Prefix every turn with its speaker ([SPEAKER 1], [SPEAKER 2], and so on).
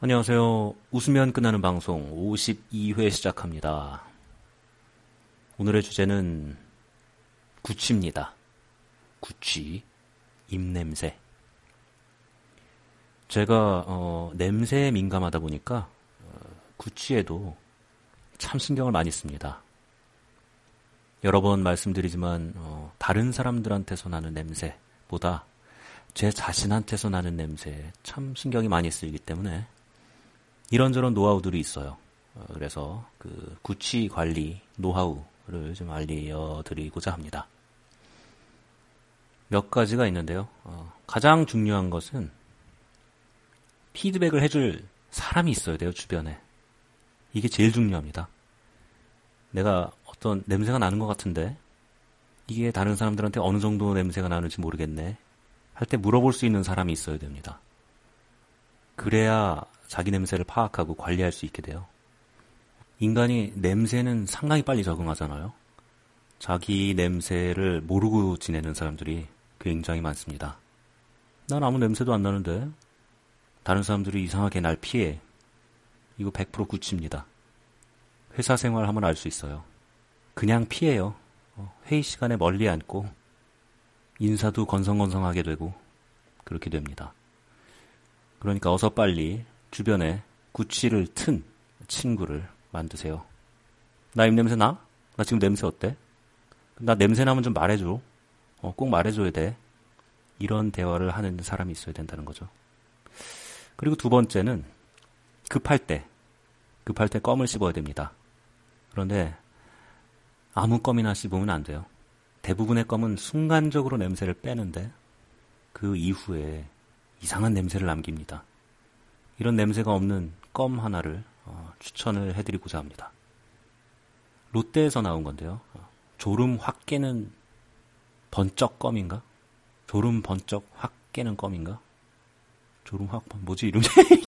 [SPEAKER 1] 안녕하세요. 웃으면 끝나는 방송 52회 시작합니다. 오늘의 주제는 구취입니다. 구취, 입냄새. 제가 어, 냄새에 민감하다 보니까 어, 구취에도 참 신경을 많이 씁니다. 여러 번 말씀드리지만 어, 다른 사람들한테서 나는 냄새보다 제 자신한테서 나는 냄새에 참 신경이 많이 쓰이기 때문에 이런저런 노하우들이 있어요. 어, 그래서 그 구취 관리 노하우를 좀 알려드리고자 합니다. 몇 가지가 있는데요. 어, 가장 중요한 것은 피드백을 해줄 사람이 있어야 돼요, 주변에. 이게 제일 중요합니다. 내가 어떤 냄새가 나는 것 같은데, 이게 다른 사람들한테 어느 정도 냄새가 나는지 모르겠네. 할 때 물어볼 수 있는 사람이 있어야 됩니다. 그래야 자기 냄새를 파악하고 관리할 수 있게 돼요. 인간이 냄새는 상당히 빨리 적응하잖아요. 자기 냄새를 모르고 지내는 사람들이 굉장히 많습니다. 난 아무 냄새도 안 나는데 다른 사람들이 이상하게 날 피해. 이거 100% 구치입니다. 회사 생활하면 알 수 있어요. 그냥 피해요. 어, 회의 시간에 멀리 앉고 인사도 건성건성하게 되고 그렇게 됩니다. 그러니까 어서 빨리 주변에 구취를 튼 친구를 만드세요. 나 입냄새 나? 나 지금 냄새 어때? 나 냄새 나면 좀 말해줘. 어, 꼭 말해줘야 돼. 이런 대화를 하는 사람이 있어야 된다는 거죠. 그리고 두 번째는 급할 때, 급할 때 껌을 씹어야 됩니다. 그런데 아무 껌이나 씹으면 안 돼요. 대부분의 껌은 순간적으로 냄새를 빼는데 그 이후에 이상한 냄새를 남깁니다. 이런 냄새가 없는 껌 하나를 어, 추천을 해드리고자 합니다. 롯데에서 나온 건데요. 어, 졸음 확 깨는 번쩍 껌인가? 졸음 번쩍 확 깨는 껌인가? 졸음 확 뭐지 이름이